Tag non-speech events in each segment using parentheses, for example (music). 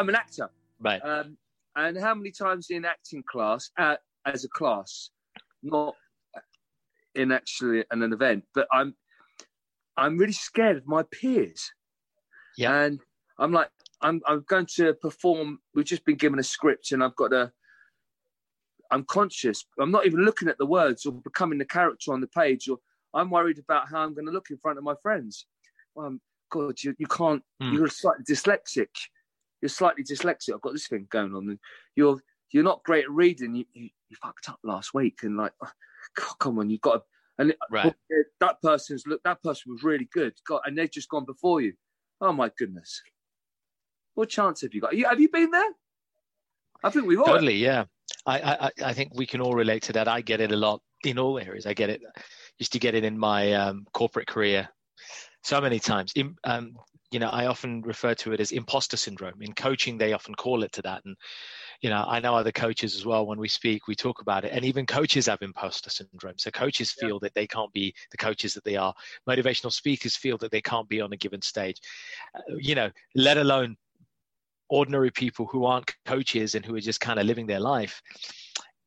I'm an actor. Right. Um, and how many times in acting class, uh, as a class, not in actually an, an event, but I'm I'm really scared of my peers. Yeah. And I'm like, I'm I'm going to perform. We've just been given a script, and I've got to. I'm conscious. I'm not even looking at the words or becoming the character on the page, or I'm worried about how I'm going to look in front of my friends. Um, God, you, you can't. Mm. You're slightly dyslexic you're slightly dyslexic. I've got this thing going on. And you're you're not great at reading. You, you, you fucked up last week, and like, oh, come on, you've got to. And right. that person's look. That person was really good. God, and they've just gone before you. Oh my goodness. What chance have you got? Have you, have you been there? I think we've all. Totally, yeah. I, I I think we can all relate to that. I get it a lot in all areas. I get it. Used to get it in my um, corporate career so many times. In, um, you know, I often refer to it as imposter syndrome. In coaching, they often call it to that. And, you know, I know other coaches as well, when we speak, we talk about it. And even coaches have imposter syndrome. So coaches feel yeah. that they can't be the coaches that they are. Motivational speakers feel that they can't be on a given stage, uh, you know, let alone ordinary people who aren't coaches and who are just kind of living their life.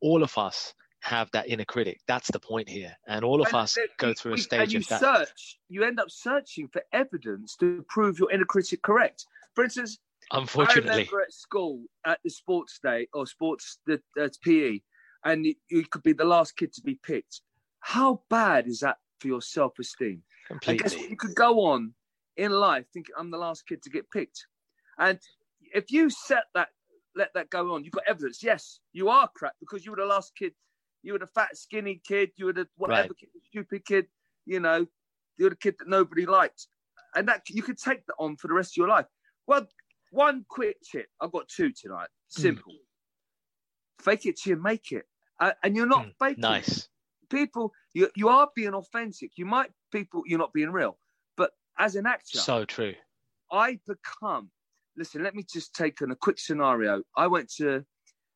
All of us have that inner critic. That's the point here. And all of and us go through a stage you of that. Search, you end up searching for evidence to prove your inner critic correct. For instance, unfortunately, I remember at school at the sports day or sports the uh, PE, and you, could be the last kid to be picked. How bad is that for your self-esteem? Completely. I guess you could go on in life thinking I'm the last kid to get picked, and if you set that let that go on, you've got evidence. Yes, you are crap because you were the last kid you were the fat, skinny kid. You were the whatever right. kid, stupid kid. You know, you were the kid that nobody liked, and that you could take that on for the rest of your life. Well, one quick tip. I've got two tonight. Hmm. Simple. Mm. Fake it till you make it, uh, and you're not mm. faking. Nice. People, you you are being authentic. You might people you're not being real, but as an actor, so true. I become. Listen, let me just take on a quick scenario. I went to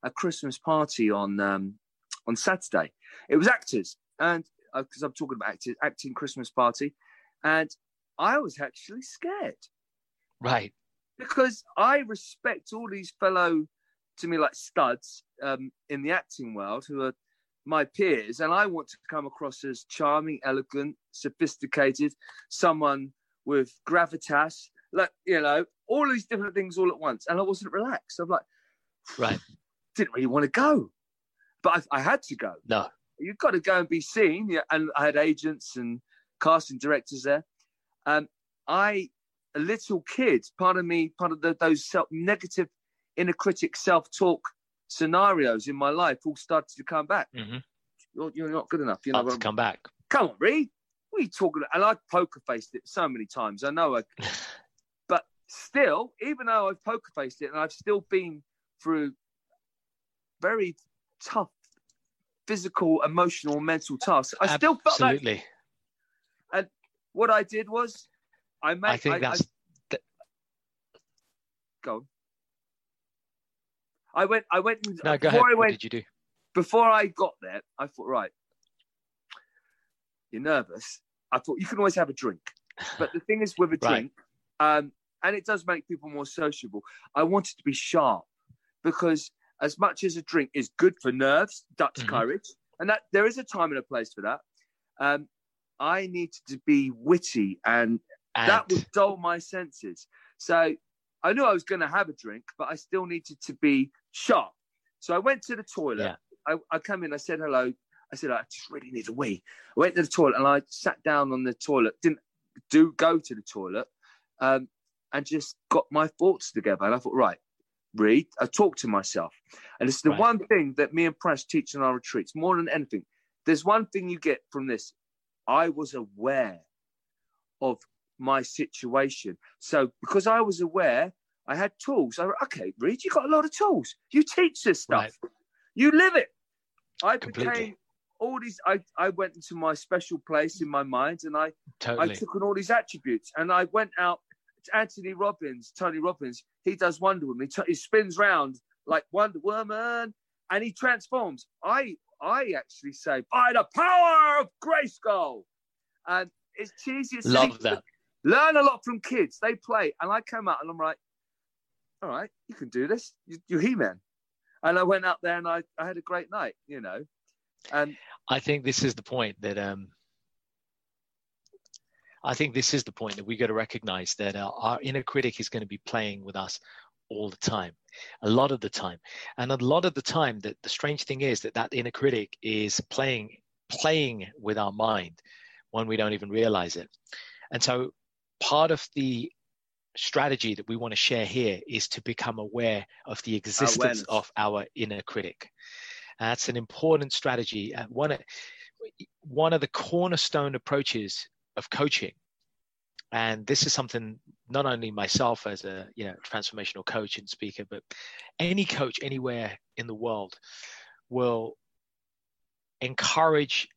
a Christmas party on um, on Saturday. It was actors, and because uh, I'm talking about actors, acting Christmas party, and I was actually scared. Right. Because I respect all these fellow, to me like studs um, in the acting world who are my peers, and I want to come across as charming, elegant, sophisticated, someone with gravitas, like you know, all these different things all at once. And I wasn't relaxed. I'm like, right, (sighs) didn't really want to go but I, I had to go. No, you've got to go and be seen. Yeah, and I had agents and casting directors there. Um, I, a little kid, part of me, part of the, those self negative inner critic self talk scenarios in my life all started to come back. Mm-hmm. You're, you're, not good enough. You know, to come back. Come on, Reed. What are you talking about? And I poker faced it so many times. I know I, (laughs) but still, even though I've poker faced it and I've still been through very tough physical, emotional, mental tasks. I still felt absolutely. Like, and what I did was, I made. I think I, that's. I, go. On. I went. I went. No, go ahead. I went, what did you do? Before I got there, I thought, right, you're nervous. I thought you can always have a drink, but the thing is with a (laughs) drink, right. um, and it does make people more sociable. I wanted to be sharp because as much as a drink is good for nerves, Dutch mm-hmm. courage, and that there is a time and a place for that. Um, I needed to be witty, and, and, that would dull my senses. So I knew I was going to have a drink, but I still needed to be sharp. So I went to the toilet. Yeah. I, I come in. I said hello. I said I just really need a wee. I went to the toilet and I sat down on the toilet. Didn't do go to the toilet um, and just got my thoughts together. And I thought, right, read, I talk to myself. And it's the right. one thing that me and Prash teach in our retreats more than anything. There's one thing you get from this. I was aware of my situation. So because I was aware, I had tools. I okay, Reed, you got a lot of tools. You teach this stuff. Right. You live it. I Completely. became all these. I, I went into my special place in my mind, and I totally. I took on all these attributes, and I went out. Anthony Robbins, Tony Robbins, he does Wonder Woman. He, t- he spins round like Wonder Woman, and he transforms. I I actually say by the power of Grayskull, and it's cheesy. It's Love that. Learn a lot from kids. They play, and I came out and I'm like, all right, you can do this. You're He-Man. And I went out there and I, I had a great night, you know. And I think this is the point that um, I think this is the point that we got to recognize that our, our inner critic is going to be playing with us all the time, a lot of the time, and a lot of the time. That the strange thing is that that inner critic is playing playing with our mind when we don't even realize it. And so, part of the strategy that we want to share here is to become aware of the existence Awareness. of our inner critic. That's an important strategy. Uh, one, one of the cornerstone approaches of coaching, and this is something not only myself as a you know transformational coach and speaker, but any coach anywhere in the world will encourage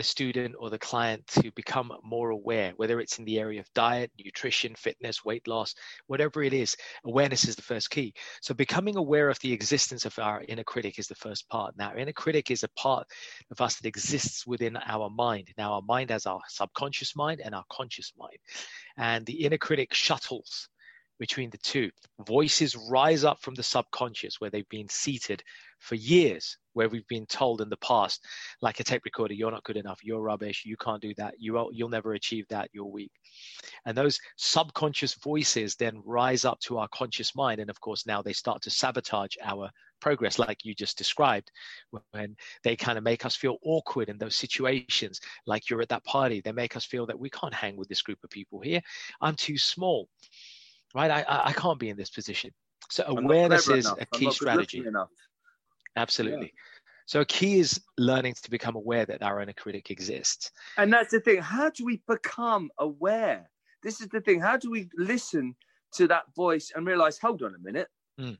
the student or the client to become more aware, whether it's in the area of diet, nutrition, fitness, weight loss, whatever it is. Awareness is the first key. So, becoming aware of the existence of our inner critic is the first part. Now, inner critic is a part of us that exists within our mind. Now, our mind has our subconscious mind and our conscious mind. And the inner critic shuttles between the two. Voices rise up from the subconscious where they've been seated for years, where we've been told in the past, like a tape recorder, you're not good enough, you're rubbish, you can't do that, you will, you'll never achieve that, you're weak. And those subconscious voices then rise up to our conscious mind. And of course, now they start to sabotage our progress, like you just described, when they kind of make us feel awkward in those situations, like you're at that party. They make us feel that we can't hang with this group of people here. I'm too small right? I, I can't be in this position. So awareness is enough. a key strategy. Absolutely. Yeah. So a key is learning to become aware that our inner critic exists. And that's the thing. How do we become aware? This is the thing. How do we listen to that voice and realize, hold on a minute, mm.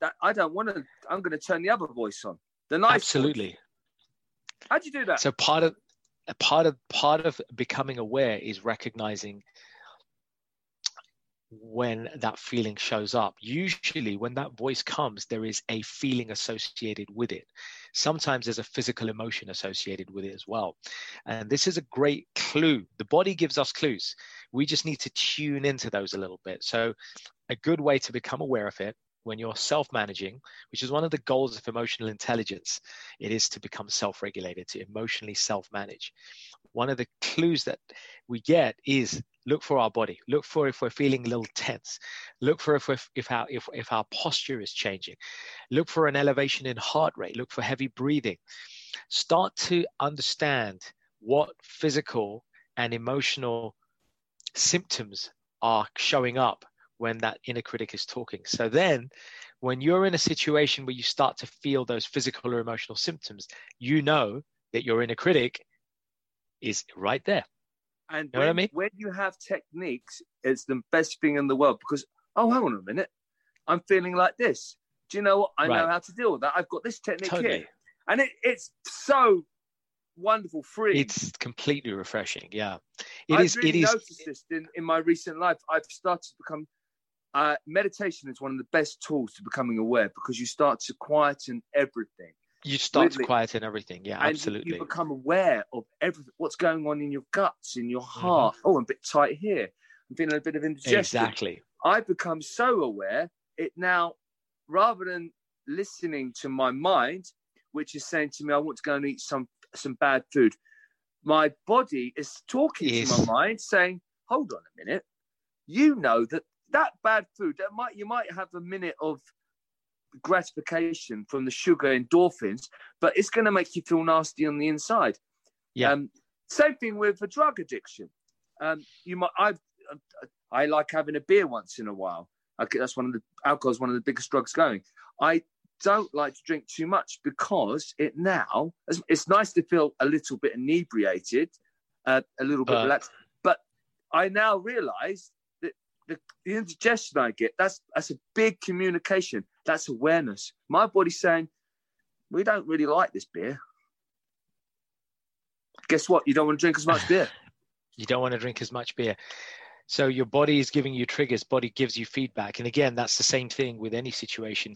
that I don't want to. I'm going to turn the other voice on. The nice. Absolutely. Voice. How do you do that? So part of part of part of becoming aware is recognizing when that feeling shows up. Usually, when that voice comes, there is a feeling associated with it. Sometimes there's a physical emotion associated with it as well. And this is a great clue. The body gives us clues. We just need to tune into those a little bit. So, a good way to become aware of it when you're self managing, which is one of the goals of emotional intelligence, it is to become self regulated, to emotionally self manage. One of the clues that we get is look for our body. Look for if we're feeling a little tense. Look for if, if, if, our, if, if our posture is changing. Look for an elevation in heart rate. Look for heavy breathing. Start to understand what physical and emotional symptoms are showing up when that inner critic is talking so then when you're in a situation where you start to feel those physical or emotional symptoms you know that your inner critic is right there and you know when, I mean? when you have techniques, it's the best thing in the world because, oh, hang on a minute, I'm feeling like this. Do you know what? I right. know how to deal with that. I've got this technique totally. here. And it, it's so wonderful, free. It's completely refreshing. Yeah. It I've is, really it is. noticed this in, in my recent life. I've started to become, uh, meditation is one of the best tools to becoming aware because you start to quieten everything. You start to quieten everything. Yeah and absolutely you become aware of everything what's going on in your guts in your heart. Mm-hmm. oh i'm a bit tight here. I'm feeling a bit of indigestion. Exactly. I've become so aware it now rather than listening to my mind which is saying to me i want to go and eat some some bad food my body is talking yes. to my mind saying hold on a minute. You know that that bad food that might you might have a minute of gratification from the sugar endorphins, but it's going to make you feel nasty on the inside. Yeah. Um, same thing with a drug addiction. Um, you might. I I like having a beer once in a while. I, that's one of the alcohol is one of the biggest drugs going. I don't like to drink too much because it now it's nice to feel a little bit inebriated, uh, a little bit uh, relaxed. But I now realise the, the indigestion I get that's that's a big communication. That's awareness. My body's saying we don't really like this beer. Guess what? You don't want to drink as much beer. (laughs) you don't want to drink as much beer. So your body is giving you triggers, body gives you feedback. And again, that's the same thing with any situation.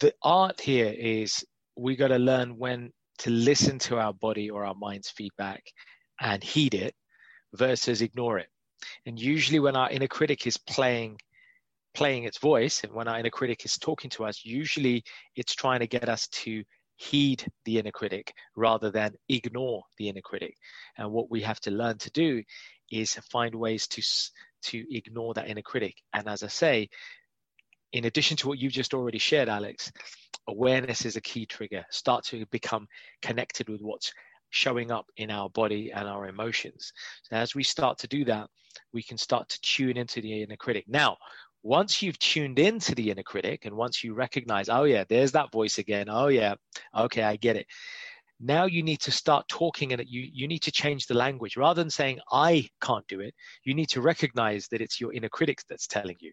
The art here is we got to learn when to listen to our body or our mind's feedback and heed it versus ignore it. And usually when our inner critic is playing playing its voice and when our inner critic is talking to us, usually it's trying to get us to heed the inner critic rather than ignore the inner critic. And what we have to learn to do is find ways to to ignore that inner critic. And as I say, in addition to what you've just already shared, Alex, awareness is a key trigger. Start to become connected with what's showing up in our body and our emotions. So as we start to do that, we can start to tune into the inner critic. Now, once you've tuned into the inner critic and once you recognize, oh, yeah, there's that voice again. Oh, yeah, okay, I get it. Now you need to start talking and you, you need to change the language. Rather than saying, I can't do it, you need to recognize that it's your inner critic that's telling you.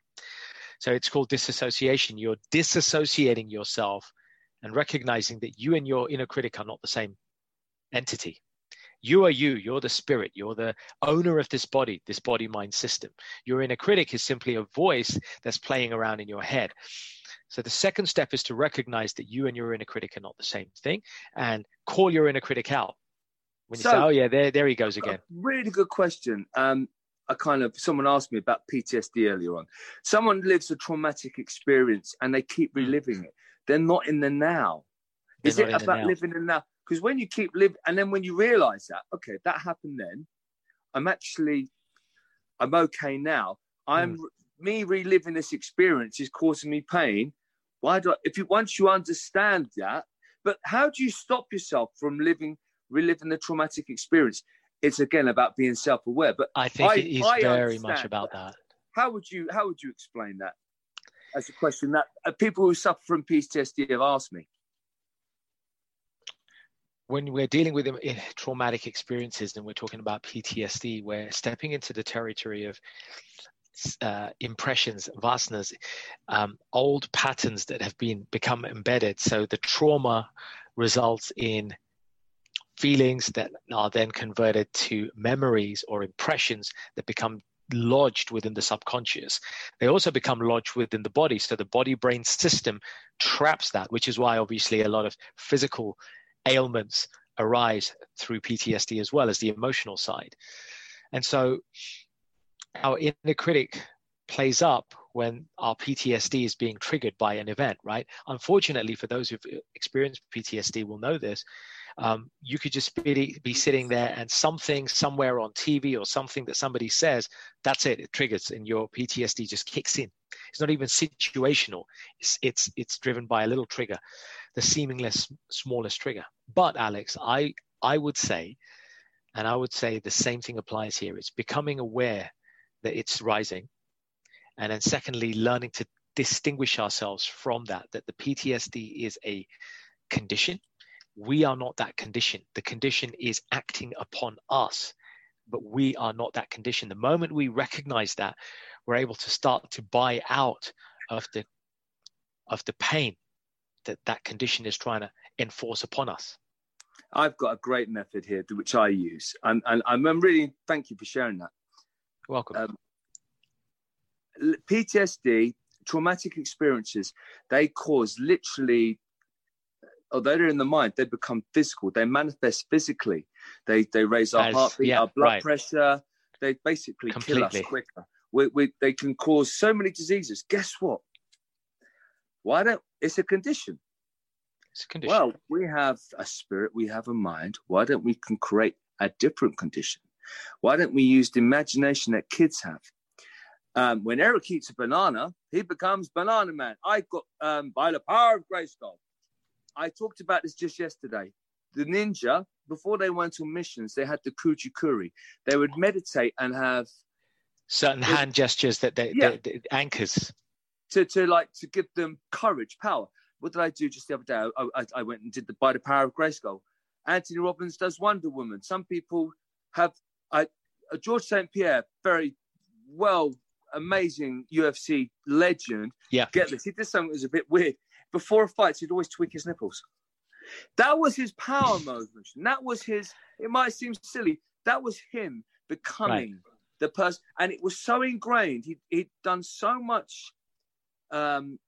So it's called disassociation. You're disassociating yourself and recognizing that you and your inner critic are not the same entity. You are you, you're the spirit, you're the owner of this body, this body mind system. Your inner critic is simply a voice that's playing around in your head. So the second step is to recognize that you and your inner critic are not the same thing and call your inner critic out. When you so, say, oh, yeah, there, there he goes again. Really good question. Um, I kind of, someone asked me about PTSD earlier on. Someone lives a traumatic experience and they keep hmm. reliving it. They're not in the now. They're is it about living in the now? Because when you keep living, and then when you realize that, okay, that happened then, I'm actually, I'm okay now. I'm, mm. me reliving this experience is causing me pain. Why do I, if you, once you understand that, but how do you stop yourself from living, reliving the traumatic experience? It's again about being self-aware. But I think I, it is I very much about that. that. How would you, how would you explain that? As a question that uh, people who suffer from PTSD have asked me when we're dealing with eh, traumatic experiences and we're talking about PTSD, we're stepping into the territory of uh, impressions, vasanas, um, old patterns that have been become embedded. So the trauma results in feelings that are then converted to memories or impressions that become lodged within the subconscious. They also become lodged within the body. So the body brain system traps that, which is why obviously a lot of physical ailments arise through PTSD as well as the emotional side. And so our inner critic plays up when our PTSD is being triggered by an event, right? Unfortunately, for those who've experienced PTSD will know this. Um, you could just be, be sitting there and something somewhere on TV or something that somebody says, that's it, it triggers and your PTSD just kicks in. It's not even situational. It's, it's, it's driven by a little trigger, the seemingly smallest trigger. But Alex, I, I would say, and I would say the same thing applies here. It's becoming aware that it's rising. And then secondly, learning to distinguish ourselves from that, that the PTSD is a condition we are not that condition. The condition is acting upon us, but we are not that condition. The moment we recognize that, we're able to start to buy out of the of the pain that that condition is trying to enforce upon us. I've got a great method here which I use, and, and I'm really thank you for sharing that. You're welcome. Um, PTSD, traumatic experiences, they cause literally although they're in the mind, they become physical. They manifest physically. They they raise our As, heartbeat, yeah, our blood right. pressure. They basically Completely. kill us quicker. We, we, they can cause so many diseases. Guess what? Why don't? It's a condition. It's a condition. Well, we have a spirit. We have a mind. Why don't we can create a different condition? Why don't we use the imagination that kids have? Um, when Eric eats a banana, he becomes Banana Man. I got um, by the power of Grayskull. I talked about this just yesterday. The ninja before they went on missions, they had the kuji-kiri. They would meditate and have certain hand gestures that they, yeah. they, they, anchors to to like to give them courage, power. What did I do just the other day? I, I, I went and did the by the power of Grayskull. Anthony Robbins does Wonder Woman. Some people have I, uh, George St. Pierre, very well, amazing UFC legend. Yeah. Get this. He did something that was a bit weird. Before a fight, he'd always tweak his nipples. That was his power (laughs) motion. That was his, it might seem silly, that was him becoming right. The person. And it was so ingrained. He, he'd done so much um,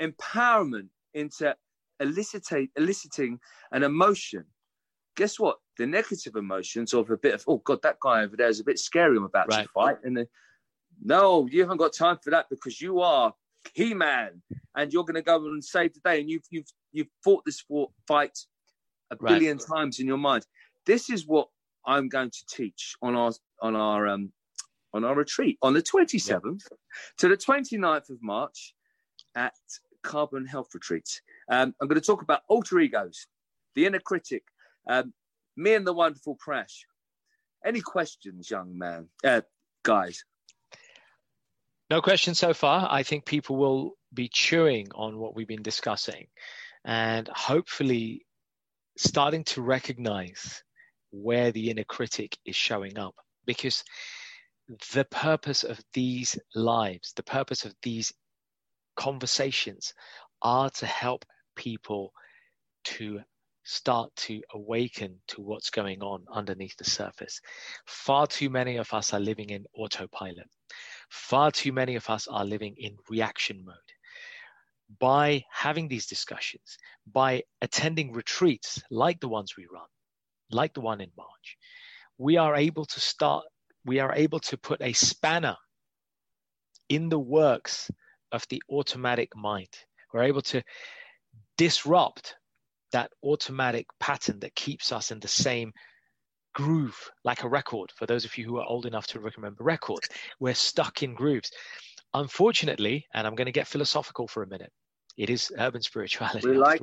empowerment into eliciting, eliciting an emotion. Guess what? The negative emotions of a bit of, oh God, that guy over there is a bit scary. I'm about right. to fight. And then, no, you haven't got time for that because you are He Man and you're going to go and save the day. And you've, you've, you've fought this fight a right. billion times in your mind. This is what I'm going to teach on our, on our, um, on our retreat on the 27th yeah. to the 29th of March at Carbon Health Retreat. Um, I'm going to talk about alter egos, the inner critic, um, me and the wonderful Prash. Any questions, young man, uh, guys? No questions so far. I think people will be chewing on what we've been discussing and hopefully starting to recognize where the inner critic is showing up because the purpose of these lives, the purpose of these conversations are to help people to start to awaken to what's going on underneath the surface. Far too many of us are living in autopilot. Far too many of us are living in reaction mode. By having these discussions, by attending retreats like the ones we run, like the one in March, we are able to start, we are able to put a spanner in the works of the automatic mind. We're able to disrupt that automatic pattern that keeps us in the same groove like a record for those of you who are old enough to remember records. We're stuck in grooves. Unfortunately and i'm going to get philosophical for a minute it is urban spirituality we like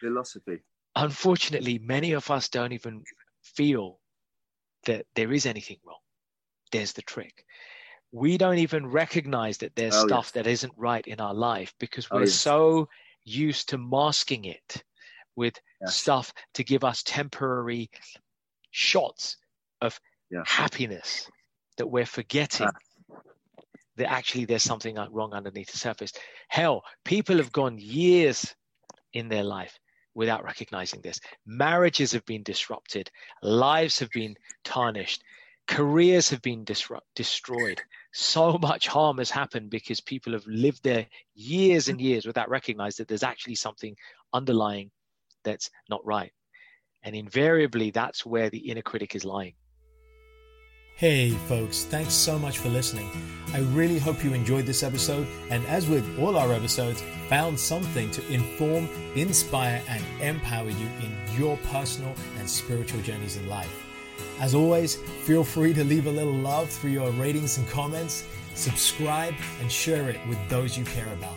philosophy unfortunately many of us don't even feel that there is anything wrong there's the trick we don't even recognize that there's oh, stuff yes. that isn't right in our life because oh, we're oh, yes. so used to masking it with yes. stuff to give us temporary shots of happiness that we're forgetting uh. that actually there's something wrong underneath the surface. Hell, people have gone years in their life without recognizing this. Marriages have been disrupted, lives have been tarnished, careers have been disrupt- destroyed. So much harm has happened because people have lived there years and years without recognizing that there's actually something underlying that's not right. And invariably, that's where the inner critic is lying. Hey, folks, thanks so much for listening. I really hope you enjoyed this episode, and as with all our episodes, found something to inform, inspire, and empower you in your personal and spiritual journeys in life. As always, feel free to leave a little love through your ratings and comments, subscribe, and share it with those you care about